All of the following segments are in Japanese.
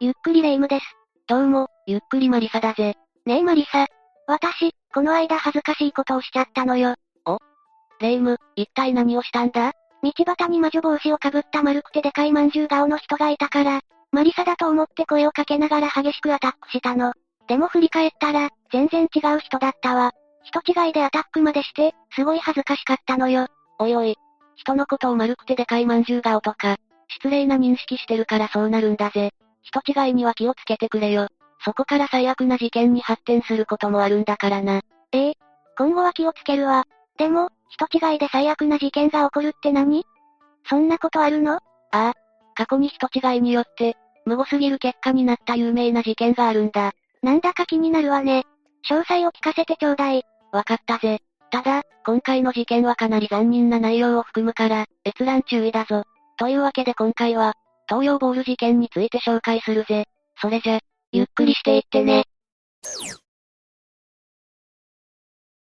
ゆっくりレ夢ムです。どうも、ゆっくりマリサだぜ。ねえマリサ。私、この間恥ずかしいことをしちゃったのよ。おレ夢ム、一体何をしたんだ？道端に魔女帽子をかぶった丸くてでかいまんじゅう顔の人がいたから、マリサだと思って声をかけながら激しくアタックしたの。でも振り返ったら、全然違う人だったわ。人違いでアタックまでして、すごい恥ずかしかったのよ。おいおい。人のことを丸くてでかいまんじゅう顔とか、失礼な認識してるからそうなるんだぜ。人違いには気をつけてくれよ。そこから最悪な事件に発展することもあるんだからな。ええ今後は気をつけるわ。でも、人違いで最悪な事件が起こるって何？そんなことあるの？ああ。過去に人違いによって、無謀すぎる結果になった有名な事件があるんだ。なんだか気になるわね。詳細を聞かせてちょうだい。わかったぜ。ただ、今回の事件はかなり残忍な内容を含むから、閲覧注意だぞ。というわけで今回は、東洋ボール事件について紹介するぜ。それじゃ、ゆっくりしていってね。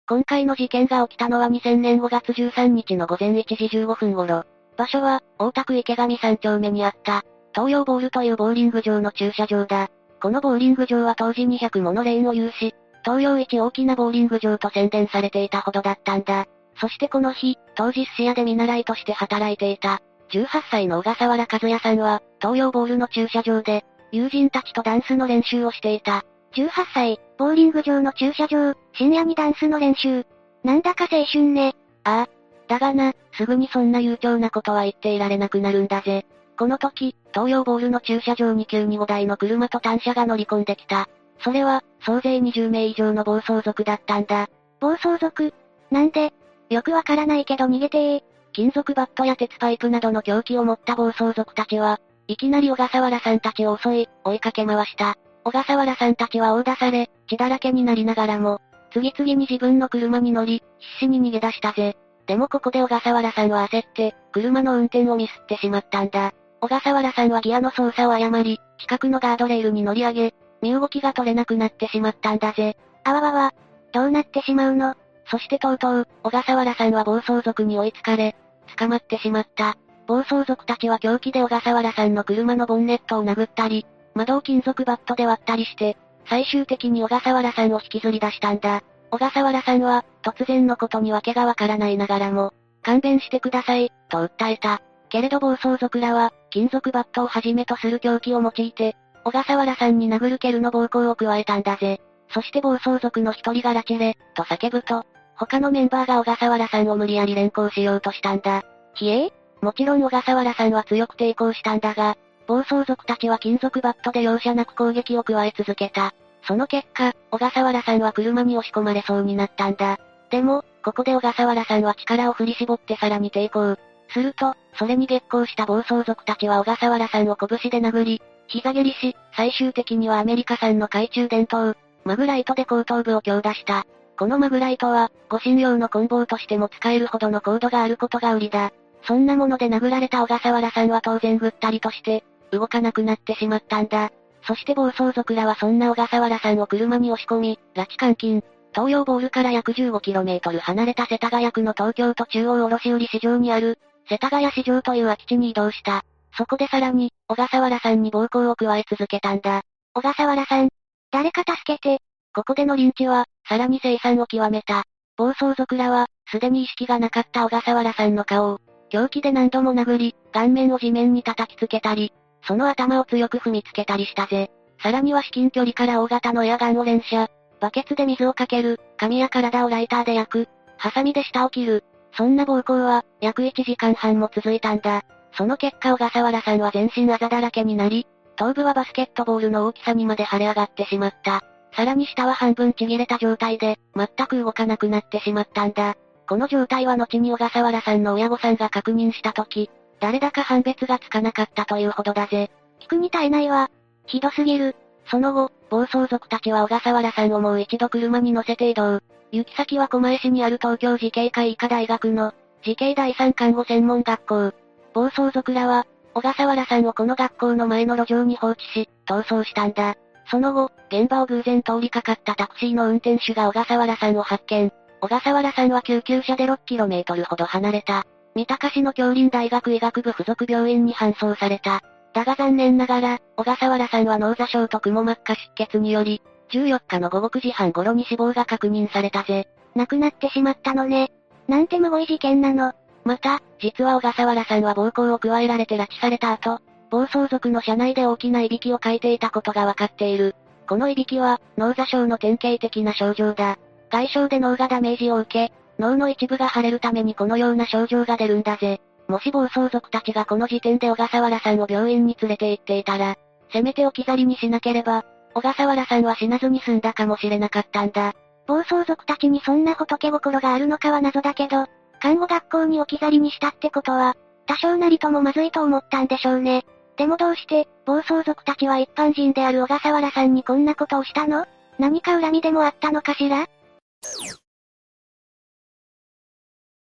今回の事件が起きたのは2000年5月13日の午前1時15分頃。場所は、大田区池上3丁目にあった、東洋ボールというボーリング場の駐車場だ。このボーリング場は当時200ものレーンを有し、東洋一大きなボーリング場と宣伝されていたほどだったんだ。そしてこの日、当時寿司屋で見習いとして働いていた、18歳の小笠原和也さんは、東洋ボールの駐車場で、友人たちとダンスの練習をしていた。18歳、ボーリング場の駐車場、深夜にダンスの練習。なんだか青春ね。ああ。だがな、すぐにそんな悠長なことは言っていられなくなるんだぜ。この時、東洋ボールの駐車場に急に5台の車と単車が乗り込んできた。それは、総勢20名以上の暴走族だったんだ。暴走族？なんで？よくわからないけど逃げてー。金属バットや鉄パイプなどの凶器を持った暴走族たちは、いきなり小笠原さんたちを襲い、追いかけ回した。小笠原さんたちは追い出され、血だらけになりながらも、次々に自分の車に乗り、必死に逃げ出したぜ。でもここで小笠原さんは焦って、車の運転をミスってしまったんだ。小笠原さんはギアの操作を誤り、近くのガードレールに乗り上げ、身動きが取れなくなってしまったんだぜ。あわわわ。どうなってしまうの？そしてとうとう、小笠原さんは暴走族に追いつかれ、捕まってしまった。暴走族たちは凶器で小笠原さんの車のボンネットを殴ったり、窓を金属バットで割ったりして、最終的に小笠原さんを引きずり出したんだ。小笠原さんは、突然のことに訳がわからないながらも、勘弁してください、と訴えた。けれど暴走族らは、金属バットをはじめとする凶器を用いて、小笠原さんに殴る蹴るの暴行を加えたんだぜ。そして暴走族の一人がラチェレ、と叫ぶと、他のメンバーが小笠原さんを無理やり連行しようとしたんだ。ひえもちろん小笠原さんは強く抵抗したんだが、暴走族たちは金属バットで容赦なく攻撃を加え続けた。その結果、小笠原さんは車に押し込まれそうになったんだ。でも、ここで小笠原さんは力を振り絞ってさらに抵抗。すると、それに激高した暴走族たちは小笠原さんを拳で殴り、膝蹴りし、最終的にはアメリカ産の懐中電灯、マグライトで後頭部を強打した。このマグライトは、護身用の棍棒としても使えるほどの高度があることが売りだ。そんなもので殴られた小笠原さんは当然ぐったりとして、動かなくなってしまったんだ。そして暴走族らはそんな小笠原さんを車に押し込み、拉致監禁。東洋ボールから約 15km 離れた世田谷区の東京都中央卸売市場にある、世田谷市場という空き地に移動した。そこでさらに、小笠原さんに暴行を加え続けたんだ。小笠原さん。誰か助けて。ここでのリンチは、さらに生産を極めた。暴走族らは、すでに意識がなかった小笠原さんの顔を、凶器で何度も殴り、顔面を地面に叩きつけたり、その頭を強く踏みつけたりしたぜ。さらには至近距離から大型のエアガンを連射、バケツで水をかける、髪や体をライターで焼く、ハサミで舌を切る。そんな暴行は、約1時間半も続いたんだ。その結果小笠原さんは全身あざだらけになり、頭部はバスケットボールの大きさにまで腫れ上がってしまった。さらに下は半分ちぎれた状態で、全く動かなくなってしまったんだ。この状態は後に小笠原さんの親御さんが確認したとき、誰だか判別がつかなかったというほどだぜ。聞くに耐えないわ。ひどすぎる。その後、暴走族たちは小笠原さんをもう一度車に乗せて移動。行き先は狛江市にある東京慈恵会医科大学の、慈恵第三看護専門学校。暴走族らは、小笠原さんをこの学校の前の路上に放置し、逃走したんだ。その後、現場を偶然通りかかったタクシーの運転手が小笠原さんを発見。小笠原さんは救急車で 6km ほど離れた、三鷹市の京林大学医学部附属病院に搬送された。だが残念ながら、小笠原さんは脳挫傷と雲膜下出血により、14日の午後9時半頃に死亡が確認されたぜ。亡くなってしまったのね。なんてむごい事件なの。また、実は小笠原さんは暴行を加えられて拉致された後、暴走族の車内で大きな歪きを書いていたことがわかっている。この歪きは、脳挫傷の典型的な症状だ。外傷で脳がダメージを受け、脳の一部が腫れるためにこのような症状が出るんだぜ。もし暴走族たちがこの時点で小笠原さんを病院に連れて行っていたら、せめて置き去りにしなければ、小笠原さんは死なずに済んだかもしれなかったんだ。暴走族たちにそんな仏心があるのかは謎だけど、看護学校に置き去りにしたってことは、多少なりともまずいと思ったんでしょうね。でもどうして、暴走族たちは一般人である小笠原さんにこんなことをしたの？何か恨みでもあったのかしら？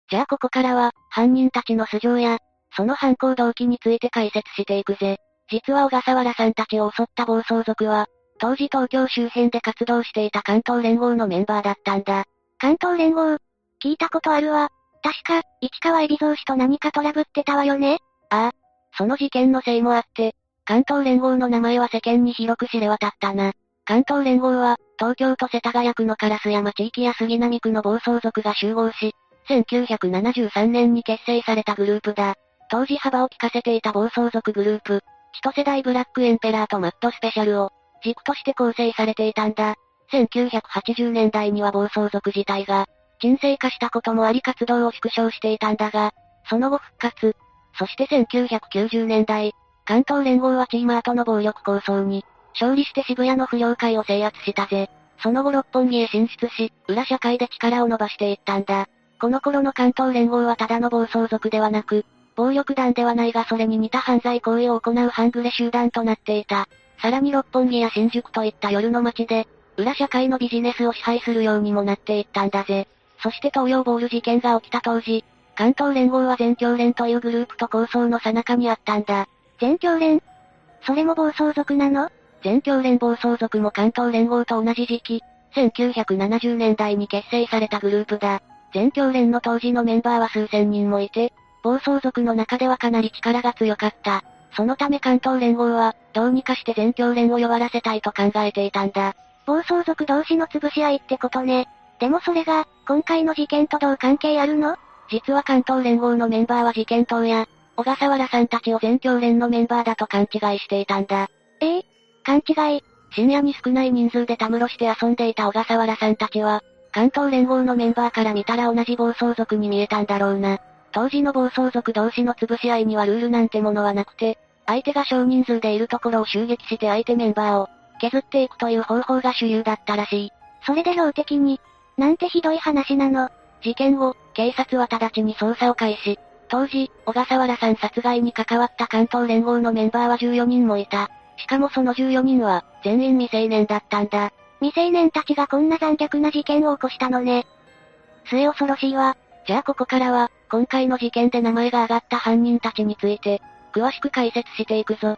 じゃあここからは、犯人たちの素性や、その犯行動機について解説していくぜ。実は小笠原さんたちを襲った暴走族は、当時東京周辺で活動していた関東連合のメンバーだったんだ。関東連合？聞いたことあるわ。確か、市川海老蔵氏と何かトラブってたわよね？ああ。その事件のせいもあって、関東連合の名前は世間に広く知れ渡ったな。関東連合は、東京都世田谷区の烏山地域や杉並区の暴走族が集合し、1973年に結成されたグループだ。当時幅を利かせていた暴走族グループ、一世代ブラックエンペラーとマッドスペシャルを、軸として構成されていたんだ。1980年代には暴走族自体が、沈静化したこともあり活動を縮小していたんだが、その後復活。そして1990年代、関東連合はチーマーとの暴力抗争に、勝利して渋谷の不良会を制圧したぜ。その後六本木へ進出し、裏社会で力を伸ばしていったんだ。この頃の関東連合はただの暴走族ではなく、暴力団ではないがそれに似た犯罪行為を行う半グレ集団となっていた。さらに六本木や新宿といった夜の街で、裏社会のビジネスを支配するようにもなっていったんだぜ。そして東洋ボール事件が起きた当時、関東連合は全教連というグループと構想の最中にあったんだ。全教連？それも暴走族なの？全教連暴走族も関東連合と同じ時期、1970年代に結成されたグループだ。全教連の当時のメンバーは数千人もいて、暴走族の中ではかなり力が強かった。そのため関東連合は、どうにかして全教連を弱らせたいと考えていたんだ。暴走族同士の潰し合いってことね。でもそれが、今回の事件とどう関係あるの？実は関東連合のメンバーは事件当夜、小笠原さんたちを全教連のメンバーだと勘違いしていたんだ。え？え勘違い？深夜に少ない人数でたむろして遊んでいた小笠原さんたちは、関東連合のメンバーから見たら同じ暴走族に見えたんだろうな。当時の暴走族同士の潰し合いにはルールなんてものはなくて、相手が少人数でいるところを襲撃して相手メンバーを削っていくという方法が主流だったらしい。それで標的に、なんてひどい話なの。事件後、警察は直ちに捜査を開始。当時、小笠原さん殺害に関わった関東連合のメンバーは14人もいた。しかもその14人は、全員未成年だったんだ。未成年たちがこんな残虐な事件を起こしたのね。末恐ろしいわ。じゃあここからは、今回の事件で名前が挙がった犯人たちについて、詳しく解説していくぞ。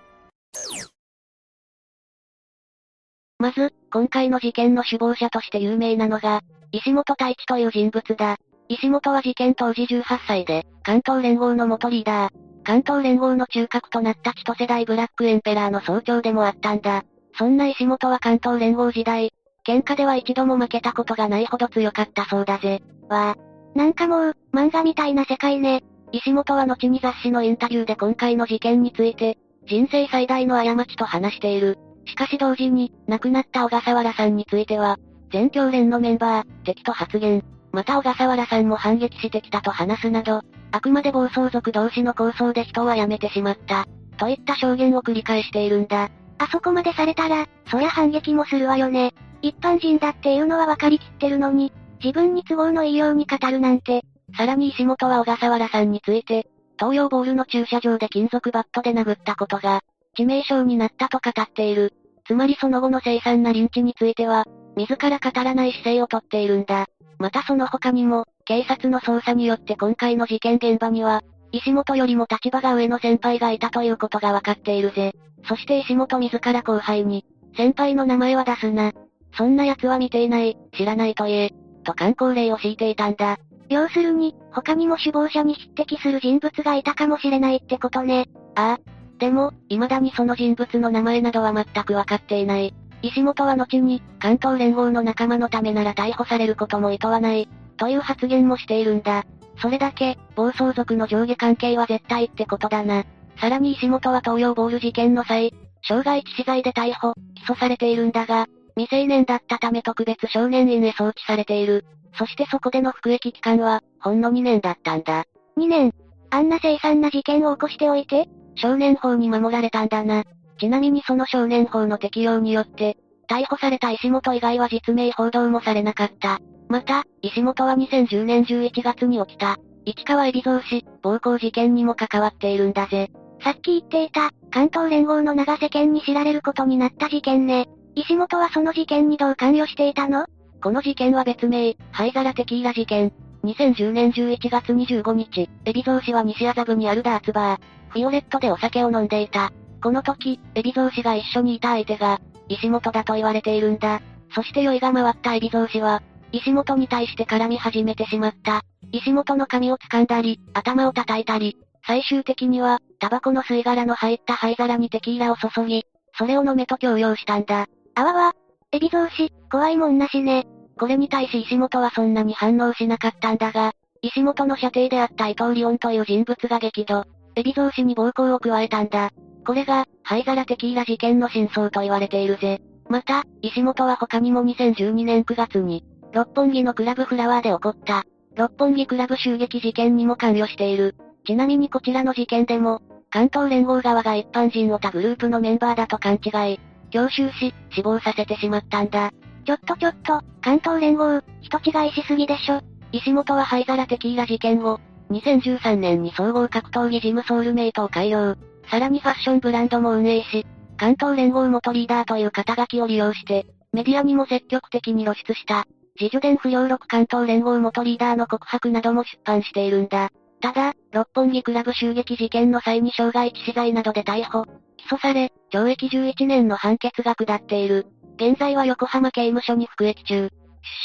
まず、今回の事件の首謀者として有名なのが、石本太一という人物だ。石本は事件当時18歳で、関東連合の元リーダー。関東連合の中核となった千歳代ブラックエンペラーの総長でもあったんだ。そんな石本は関東連合時代、喧嘩では一度も負けたことがないほど強かったそうだぜ。わあ。なんかもう、漫画みたいな世界ね。石本は後に雑誌のインタビューで今回の事件について、人生最大の過ちと話している。しかし同時に、亡くなった小笠原さんについては、全教連のメンバー、敵と発言。また小笠原さんも反撃してきたと話すなど、あくまで暴走族同士の抗争で人は辞めてしまった。といった証言を繰り返しているんだ。あそこまでされたら、そりゃ反撃もするわよね。一般人だっていうのは分かりきってるのに、自分に都合のいいように語るなんて。さらに石本は小笠原さんについて、東洋ボールの駐車場で金属バットで殴ったことが、致命傷になったと語っている。つまりその後の凄惨なリンチについては、自ら語らない姿勢をとっているんだ。またその他にも、警察の捜査によって今回の事件現場には、石本よりも立場が上の先輩がいたということが分かっているぜ。そして石本自ら後輩に、先輩の名前は出すな。そんな奴は見ていない、知らないと言え、と観光令を敷いていたんだ。要するに、他にも首謀者に匹敵する人物がいたかもしれないってことね。ああ。でも、未だにその人物の名前などは全くわかっていない。石本は後に、関東連合の仲間のためなら逮捕されることも厭わない、という発言もしているんだ。それだけ、暴走族の上下関係は絶対ってことだな。さらに石本は東洋ボール事件の際、傷害致死罪で逮捕、起訴されているんだが、未成年だったため特別少年院へ送致されている。そしてそこでの服役期間は、ほんの2年だったんだ。2年あんな凄惨な事件を起こしておいて少年法に守られたんだな。ちなみにその少年法の適用によって、逮捕された石本以外は実名報道もされなかった。また、石本は2010年11月に起きた、市川海老蔵氏、暴行事件にも関わっているんだぜ。さっき言っていた、関東連合の長世間に知られることになった事件ね。石本はその事件にどう関与していたの？この事件は別名、灰皿テキーラ事件。2010年11月25日、海老蔵氏は西麻布にあるダーツバー、フィオレットでお酒を飲んでいた。この時、海老蔵氏が一緒にいた相手が、石本だと言われているんだ。そして酔いが回った海老蔵氏は、石本に対して絡み始めてしまった。石本の髪を掴んだり、頭を叩いたり、最終的には、タバコの吸い殻の入った灰皿にテキーラを注ぎ、それを飲めと強要したんだ。あわわ、エビ増子、怖いもんなしね。これに対し石本はそんなに反応しなかったんだが、石本の射程であった伊藤リオンという人物が激怒。エビ増子に暴行を加えたんだ。これが、灰皿テキーラ事件の真相と言われているぜ。また、石本は他にも2012年9月に、六本木のクラブフラワーで起こった、六本木クラブ襲撃事件にも関与している。ちなみにこちらの事件でも、関東連合側が一般人を他グループのメンバーだと勘違い、強襲し、死亡させてしまったんだ。ちょっとちょっと、関東連合、人違いしすぎでしょ。石本は灰皿テキーラ事件後、2013年に総合格闘技ジムソウルメイトを改良。さらにファッションブランドも運営し、関東連合元リーダーという肩書きを利用して、メディアにも積極的に露出した。自助伝不良録関東連合元リーダーの告白なども出版しているんだ。ただ、六本木クラブ襲撃事件の際に傷害致死罪などで逮捕、起訴され、懲役11年の判決が下っている。現在は横浜刑務所に服役中。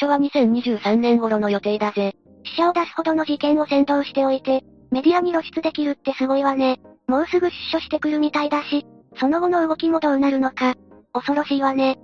出所は2023年頃の予定だぜ。死者を出すほどの事件を先導しておいて、メディアに露出できるってすごいわね。もうすぐ出所してくるみたいだし、その後の動きもどうなるのか、恐ろしいわね。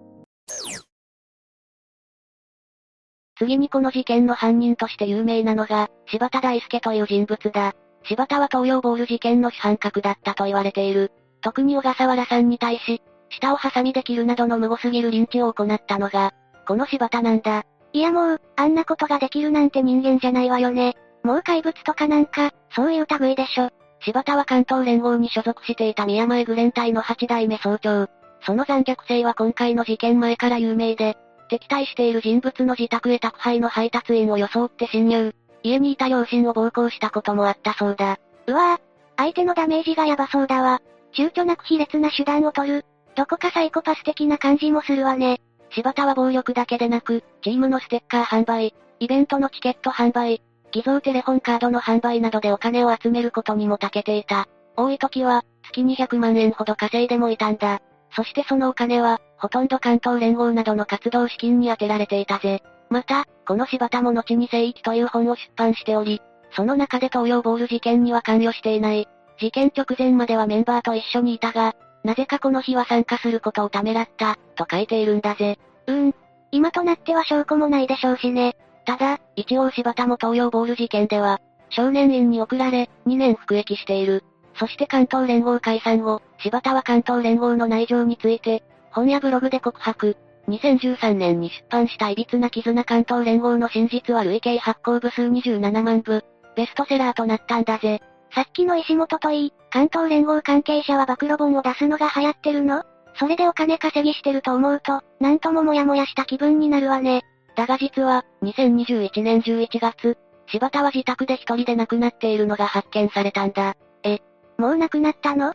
次にこの事件の犯人として有名なのが、柴田大輔という人物だ。柴田は東洋ボール事件の主犯格だったと言われている。特に小笠原さんに対し、舌をハサミで切るなどの無謀すぎるリンチを行ったのが、この柴田なんだ。いやもう、あんなことができるなんて人間じゃないわよね。もう怪物とかなんか、そういう類でしょ。柴田は関東連合に所属していた宮前グレン隊の8代目総長。その残虐性は今回の事件前から有名で、敵対している人物の自宅へ宅配の配達員を装って侵入。家にいた両親を暴行したこともあったそうだ。うわぁ、相手のダメージがやばそうだわ。躊躇なく卑劣な手段を取る。どこかサイコパス的な感じもするわね。柴田は暴力だけでなく、チームのステッカー販売、イベントのチケット販売、偽造テレホンカードの販売などでお金を集めることにも長けていた。多い時は、月200万円ほど稼いでもいたんだ。そしてそのお金は、ほとんど関東連合などの活動資金に充てられていたぜ。また、この柴田も後に聖域という本を出版しており、その中で東洋ボール事件には関与していない。事件直前まではメンバーと一緒にいたが、なぜかこの日は参加することをためらった、と書いているんだぜ。うん。今となっては証拠もないでしょうしね。ただ、一応柴田も東洋ボール事件では、少年院に送られ、2年服役している。そして関東連合解散後、柴田は関東連合の内情について、本やブログで告白。2013年に出版した歪な絆関東連合の真実は累計発行部数27万部。ベストセラーとなったんだぜ。さっきの石本といい、関東連合関係者は暴露本を出すのが流行ってるの？それでお金稼ぎしてると思うと、なんともモヤモヤした気分になるわね。だが実は、2021年11月、柴田は自宅で一人で亡くなっているのが発見されたんだ。え、もう亡くなったの？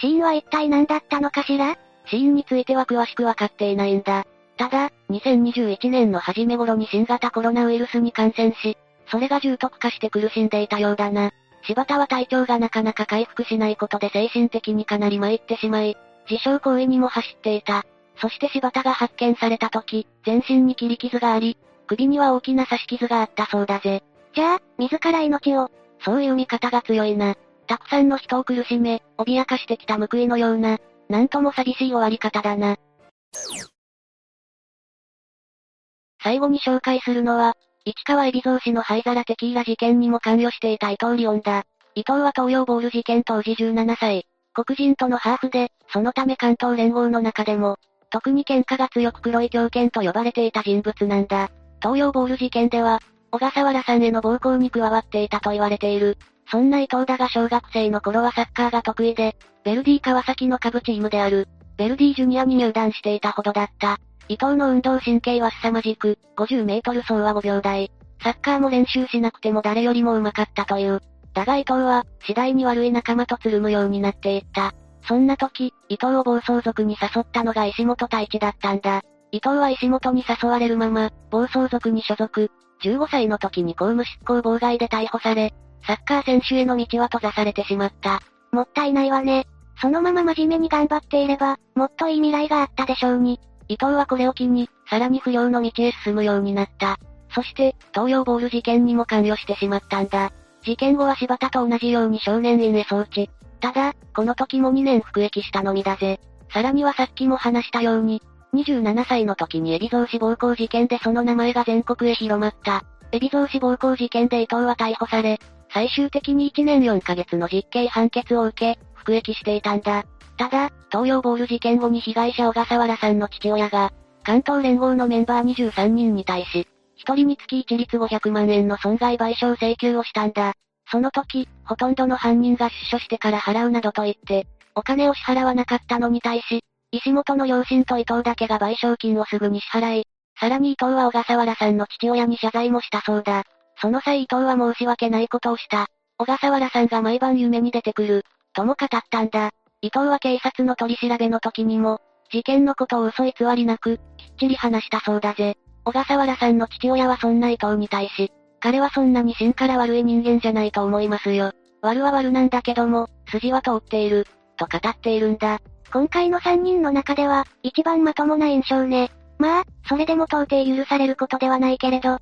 死因は一体何だったのかしら？死因については詳しくわかっていないんだ。ただ、2021年の初め頃に新型コロナウイルスに感染し、それが重篤化して苦しんでいたようだな。柴田は体調がなかなか回復しないことで精神的にかなり参ってしまい、自傷行為にも走っていた。そして柴田が発見された時、全身に切り傷があり、首には大きな刺し傷があったそうだぜ。じゃあ、自ら命を。そういう見方が強いな。たくさんの人を苦しめ、脅かしてきた報いのような、なんとも寂しい終わり方だな。最後に紹介するのは、市川海老蔵氏の灰皿テキーラ事件にも関与していた伊藤リオンだ。伊藤は東洋ボール事件当時17歳。黒人とのハーフで、そのため関東連合の中でも、特に喧嘩が強く黒い狂犬と呼ばれていた人物なんだ。東洋ボール事件では、小笠原さんへの暴行に加わっていたと言われている。そんな伊藤だが小学生の頃はサッカーが得意で、ベルディ川崎の下部チームである、ベルディジュニアに入団していたほどだった。伊藤の運動神経は凄まじく、50メートル走は5秒台。サッカーも練習しなくても誰よりも上手かったという。だが伊藤は、次第に悪い仲間とつるむようになっていった。そんな時、伊藤を暴走族に誘ったのが石本太一だったんだ。伊藤は石本に誘われるまま、暴走族に所属。15歳の時に公務執行妨害で逮捕され、サッカー選手への道は閉ざされてしまった。もったいないわね。そのまま真面目に頑張っていれば、もっといい未来があったでしょうに。伊藤はこれを機に、さらに不良の道へ進むようになった。そして、東洋ボール事件にも関与してしまったんだ。事件後は柴田と同じように少年院へ送致。ただ、この時も2年服役したのみだぜ。さらにはさっきも話したように、27歳の時に海老蔵死亡行事件でその名前が全国へ広まった。海老蔵死亡行事件で伊藤は逮捕され、最終的に1年4ヶ月の実刑判決を受け、服役していたんだ。ただ、東洋ボール事件後に被害者小笠原さんの父親が、関東連合のメンバー23人に対し、1人につき一律500万円の損害賠償請求をしたんだ。その時、ほとんどの犯人が出所してから払うなどと言って、お金を支払わなかったのに対し、石本の両親と伊藤だけが賠償金をすぐに支払い、さらに伊藤は小笠原さんの父親に謝罪もしたそうだ。その際伊藤は申し訳ないことをした。小笠原さんが毎晩夢に出てくる、とも語ったんだ。伊藤は警察の取り調べの時にも、事件のことを嘘偽りなく、きっちり話したそうだぜ。小笠原さんの父親はそんな伊藤に対し、彼はそんなに芯から悪い人間じゃないと思いますよ。悪は悪なんだけども、筋は通っている、と語っているんだ。今回の3人の中では、一番まともな印象ね。まあ、それでも到底許されることではないけれど。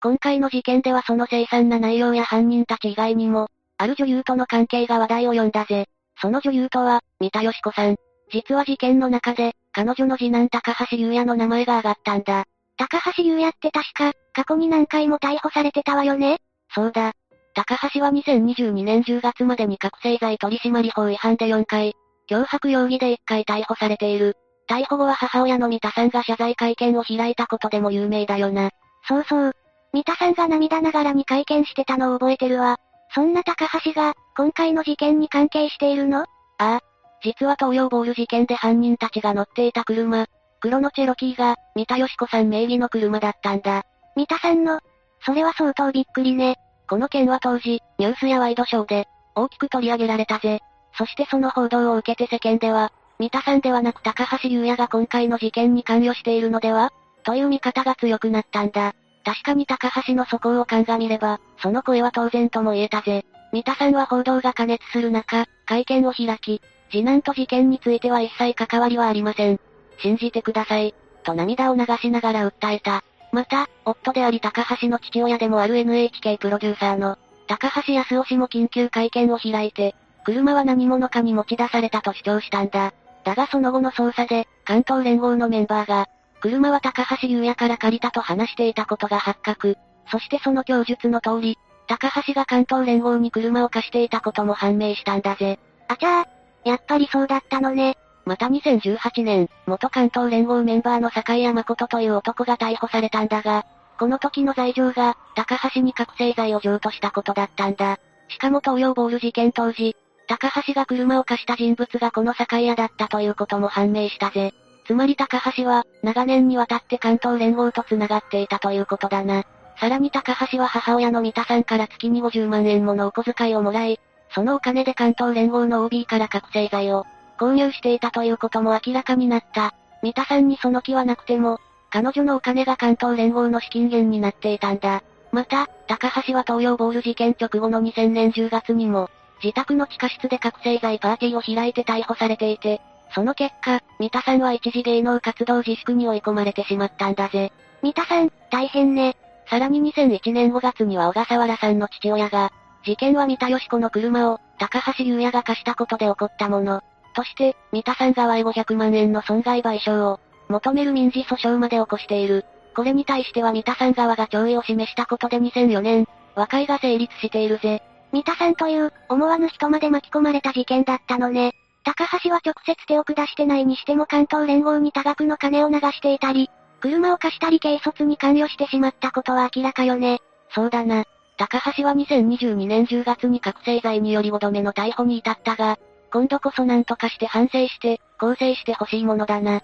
今回の事件ではその凄惨な内容や犯人たち以外にも、ある女優との関係が話題を呼んだぜ。その女優とは、三田佳子さん。実は事件の中で、彼女の次男高橋優也の名前が挙がったんだ。高橋優也って確か、過去に何回も逮捕されてたわよね？そうだ。高橋は2022年10月までに覚醒剤取締法違反で4回、脅迫容疑で1回逮捕されている。逮捕後は母親の三田さんが謝罪会見を開いたことでも有名だよな。そうそう。三田さんが涙ながらに会見してたのを覚えてるわ。そんな高橋が、今回の事件に関係しているの？ああ。実は東洋ボール事件で犯人たちが乗っていた車、黒のチェロキーが、三田佳子さん名義の車だったんだ。三田さんの、それは相当びっくりね。この件は当時、ニュースやワイドショーで、大きく取り上げられたぜ。そしてその報道を受けて世間では、三田さんではなく高橋優也が今回の事件に関与しているのでは？という見方が強くなったんだ。確かに高橋の素行を鑑みれば、その声は当然とも言えたぜ。三田さんは報道が過熱する中、会見を開き、次男と事件については一切関わりはありません。信じてください。と涙を流しながら訴えた。また、夫であり高橋の父親でもある NHK プロデューサーの、高橋康夫氏も緊急会見を開いて、車は何者かに持ち出されたと主張したんだ。だがその後の捜査で、関東連合のメンバーが、車は高橋優也から借りたと話していたことが発覚。そしてその供述の通り、高橋が関東連合に車を貸していたことも判明したんだぜ。あちゃー、やっぱりそうだったのね。また2018年、元関東連合メンバーの坂井山誠という男が逮捕されたんだが、この時の罪状が、高橋に覚醒剤を譲渡したことだったんだ。しかも東洋ボール事件当時、高橋が車を貸した人物がこの酒屋だったということも判明したぜ。つまり高橋は、長年にわたって関東連合と繋がっていたということだな。さらに高橋は母親の三田さんから月に50万円ものお小遣いをもらい、そのお金で関東連合の OB から覚醒剤を購入していたということも明らかになった。三田さんにその気はなくても、彼女のお金が関東連合の資金源になっていたんだ。また、高橋は東洋ボール事件直後の2000年10月にも、自宅の地下室で覚醒剤パーティーを開いて逮捕されていて、その結果、三田さんは一時芸能活動自粛に追い込まれてしまったんだぜ。三田さん、大変ね。さらに2001年5月には小笠原さんの父親が、事件は三田義子の車を、高橋優也が貸したことで起こったもの。として、三田さん側へ500万円の損害賠償を、求める民事訴訟まで起こしている。これに対しては三田さん側が弔意を示したことで2004年、和解が成立しているぜ。三田さんという、思わぬ人まで巻き込まれた事件だったのね。高橋は直接手を下してないにしても関東連合に多額の金を流していたり、車を貸したり軽率に関与してしまったことは明らかよね。そうだな。高橋は2022年10月に覚醒剤により5度目の逮捕に至ったが、今度こそ何とかして反省して、更生してほしいものだな。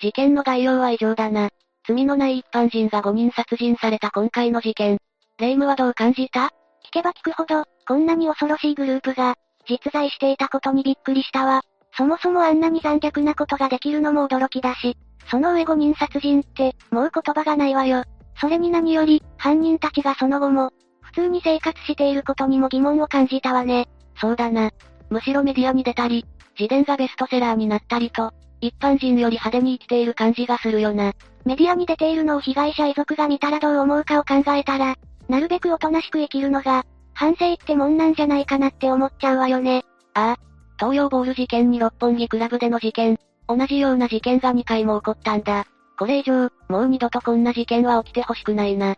事件の概要は以上だな。罪のない一般人が5人殺人された今回の事件。霊夢はどう感じた？聞けば聞くほど、こんなに恐ろしいグループが、実在していたことにびっくりしたわ。そもそもあんなに残虐なことができるのも驚きだし、その上5人殺人って、もう言葉がないわよ。それに何より、犯人たちがその後も、通に生活していることにも疑問を感じたわね。そうだな。むしろメディアに出たり、自伝がベストセラーになったりと、一般人より派手に生きている感じがするよな。メディアに出ているのを被害者遺族が見たらどう思うかを考えたら、なるべくおとなしく生きるのが、反省ってもんなんじゃないかなって思っちゃうわよね。ああ。東洋ボール事件に六本木クラブでの事件。同じような事件が2回も起こったんだ。これ以上、もう二度とこんな事件は起きてほしくないな。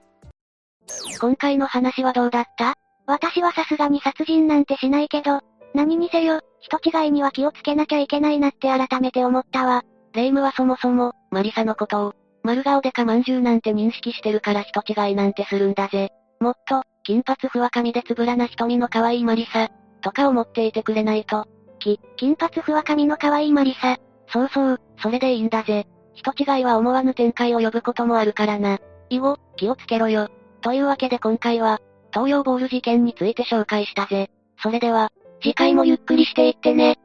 今回の話はどうだった？私はさすがに殺人なんてしないけど、何にせよ、人違いには気をつけなきゃいけないなって改めて思ったわ。レイムはそもそも、マリサのことを、丸顔でかまんじゅうなんて認識してるから人違いなんてするんだぜ。もっと、金髪ふわ髪でつぶらな瞳の可愛いマリサ、とか思っていてくれないと。き、金髪ふわ髪の可愛いマリサ。そうそう、それでいいんだぜ。人違いは思わぬ展開を呼ぶこともあるからな。以後、気をつけろよ。というわけで今回は、東洋ボール事件について紹介したぜ。それでは、次回もゆっくりしていってね。